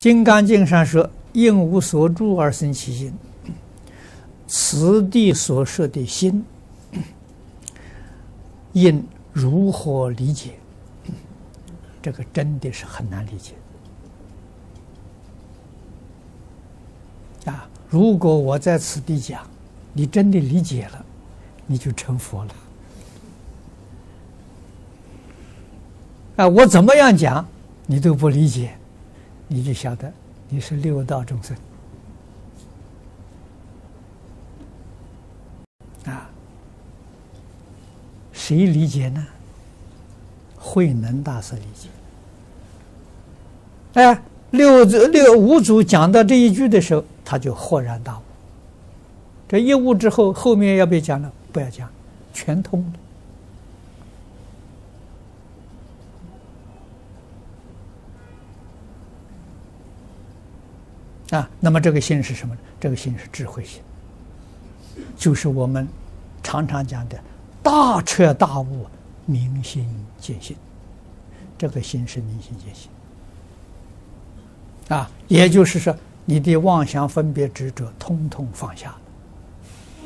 金刚经上说：“应无所住而生其心。”此地所说的心，应如何理解？这个真的是很难理解啊！如果我在此地讲，你真的理解了，你就成佛了啊！我怎么样讲，你都不理解。你就晓得你是六道众生啊？谁理解呢？慧能大师理解。哎，六祖六五祖讲到这一句的时候，他就豁然大悟。这一悟之后，后面要不要讲了？不要讲，全通了。啊，那么这个心是什么呢？这个心是智慧心，就是我们常常讲的“大彻大悟，明心见性”。这个心是明心见性。啊，也就是说，你的妄想、分别、执着，通通放下了，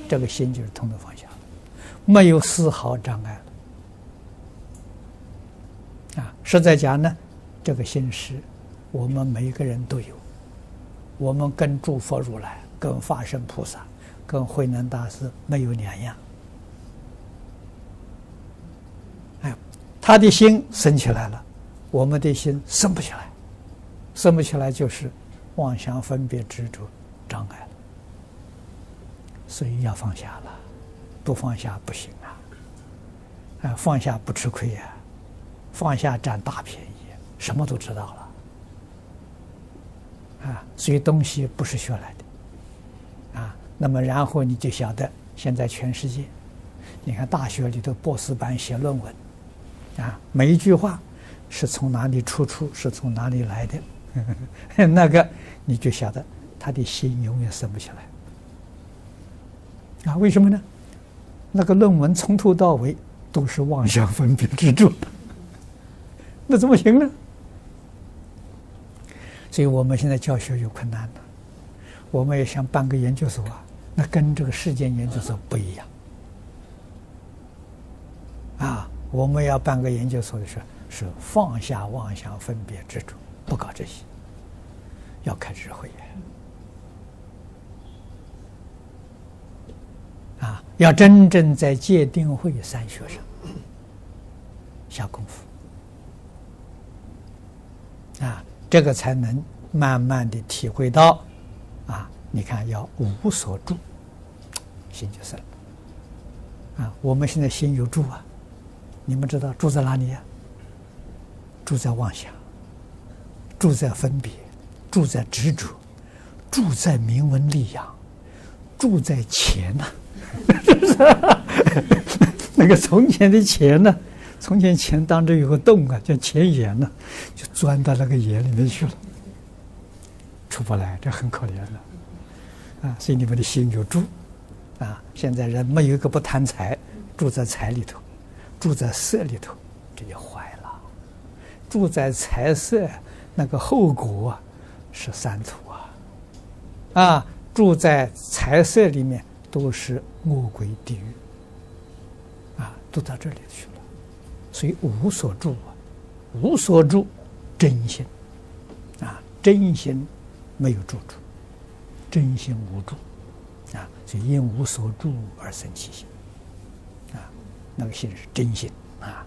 这个心就是通通放下了，没有丝毫障碍了。啊，实在讲呢，这个心是我们每个人都有。我们跟诸佛如来、跟法身菩萨、跟慧能大师没有两样。哎，他的心升起来了，我们的心升不起来，升不起来就是妄想、分别、执着障碍了。所以要放下了，不放下不行啊！啊，放下不吃亏呀，放下占大便宜，什么都知道了。啊，所以东西不是学来的，啊，那么然后你就晓得，现在全世界，你看大学里头博士班写论文，啊，每一句话是从哪里出处，是从哪里来的，呵 呵那个你就晓得他的心永远生不起来，啊，为什么呢？那个论文从头到尾都是妄想分别执着，那怎么行呢？所以我们现在教学有困难了，我们也想办个研究所啊，那跟这个世间研究所不一样啊。我们要办个研究所的时候，是放下妄想、分别、执着，不搞这些，要开智慧啊，要真正在戒定慧三学上下功夫啊。这个才能慢慢的体会到，啊，你看要无所住，心就生了。啊，我们现在心有住啊，你们知道住在哪里呀？住在妄想，住在分别，住在执着，住在名闻利养，住在钱呐，是不是？那个从前的钱呢？从前钱当中有个洞啊，叫钱眼呢，就钻到那个眼里面去了，出不来，这很可怜的，啊！所以你们的心有住，啊！现在人没有一个不贪财，住在财里头，住在色里头，这就坏了。住在财色，那个后果啊，是三途啊，啊！住在财色里面都是魔鬼地狱，啊，都到这里去了。所以无所住啊，无所住，真心。啊，真心没有住处，真心无住。啊，所以因无所住而生其心。啊，那个心是真心。啊。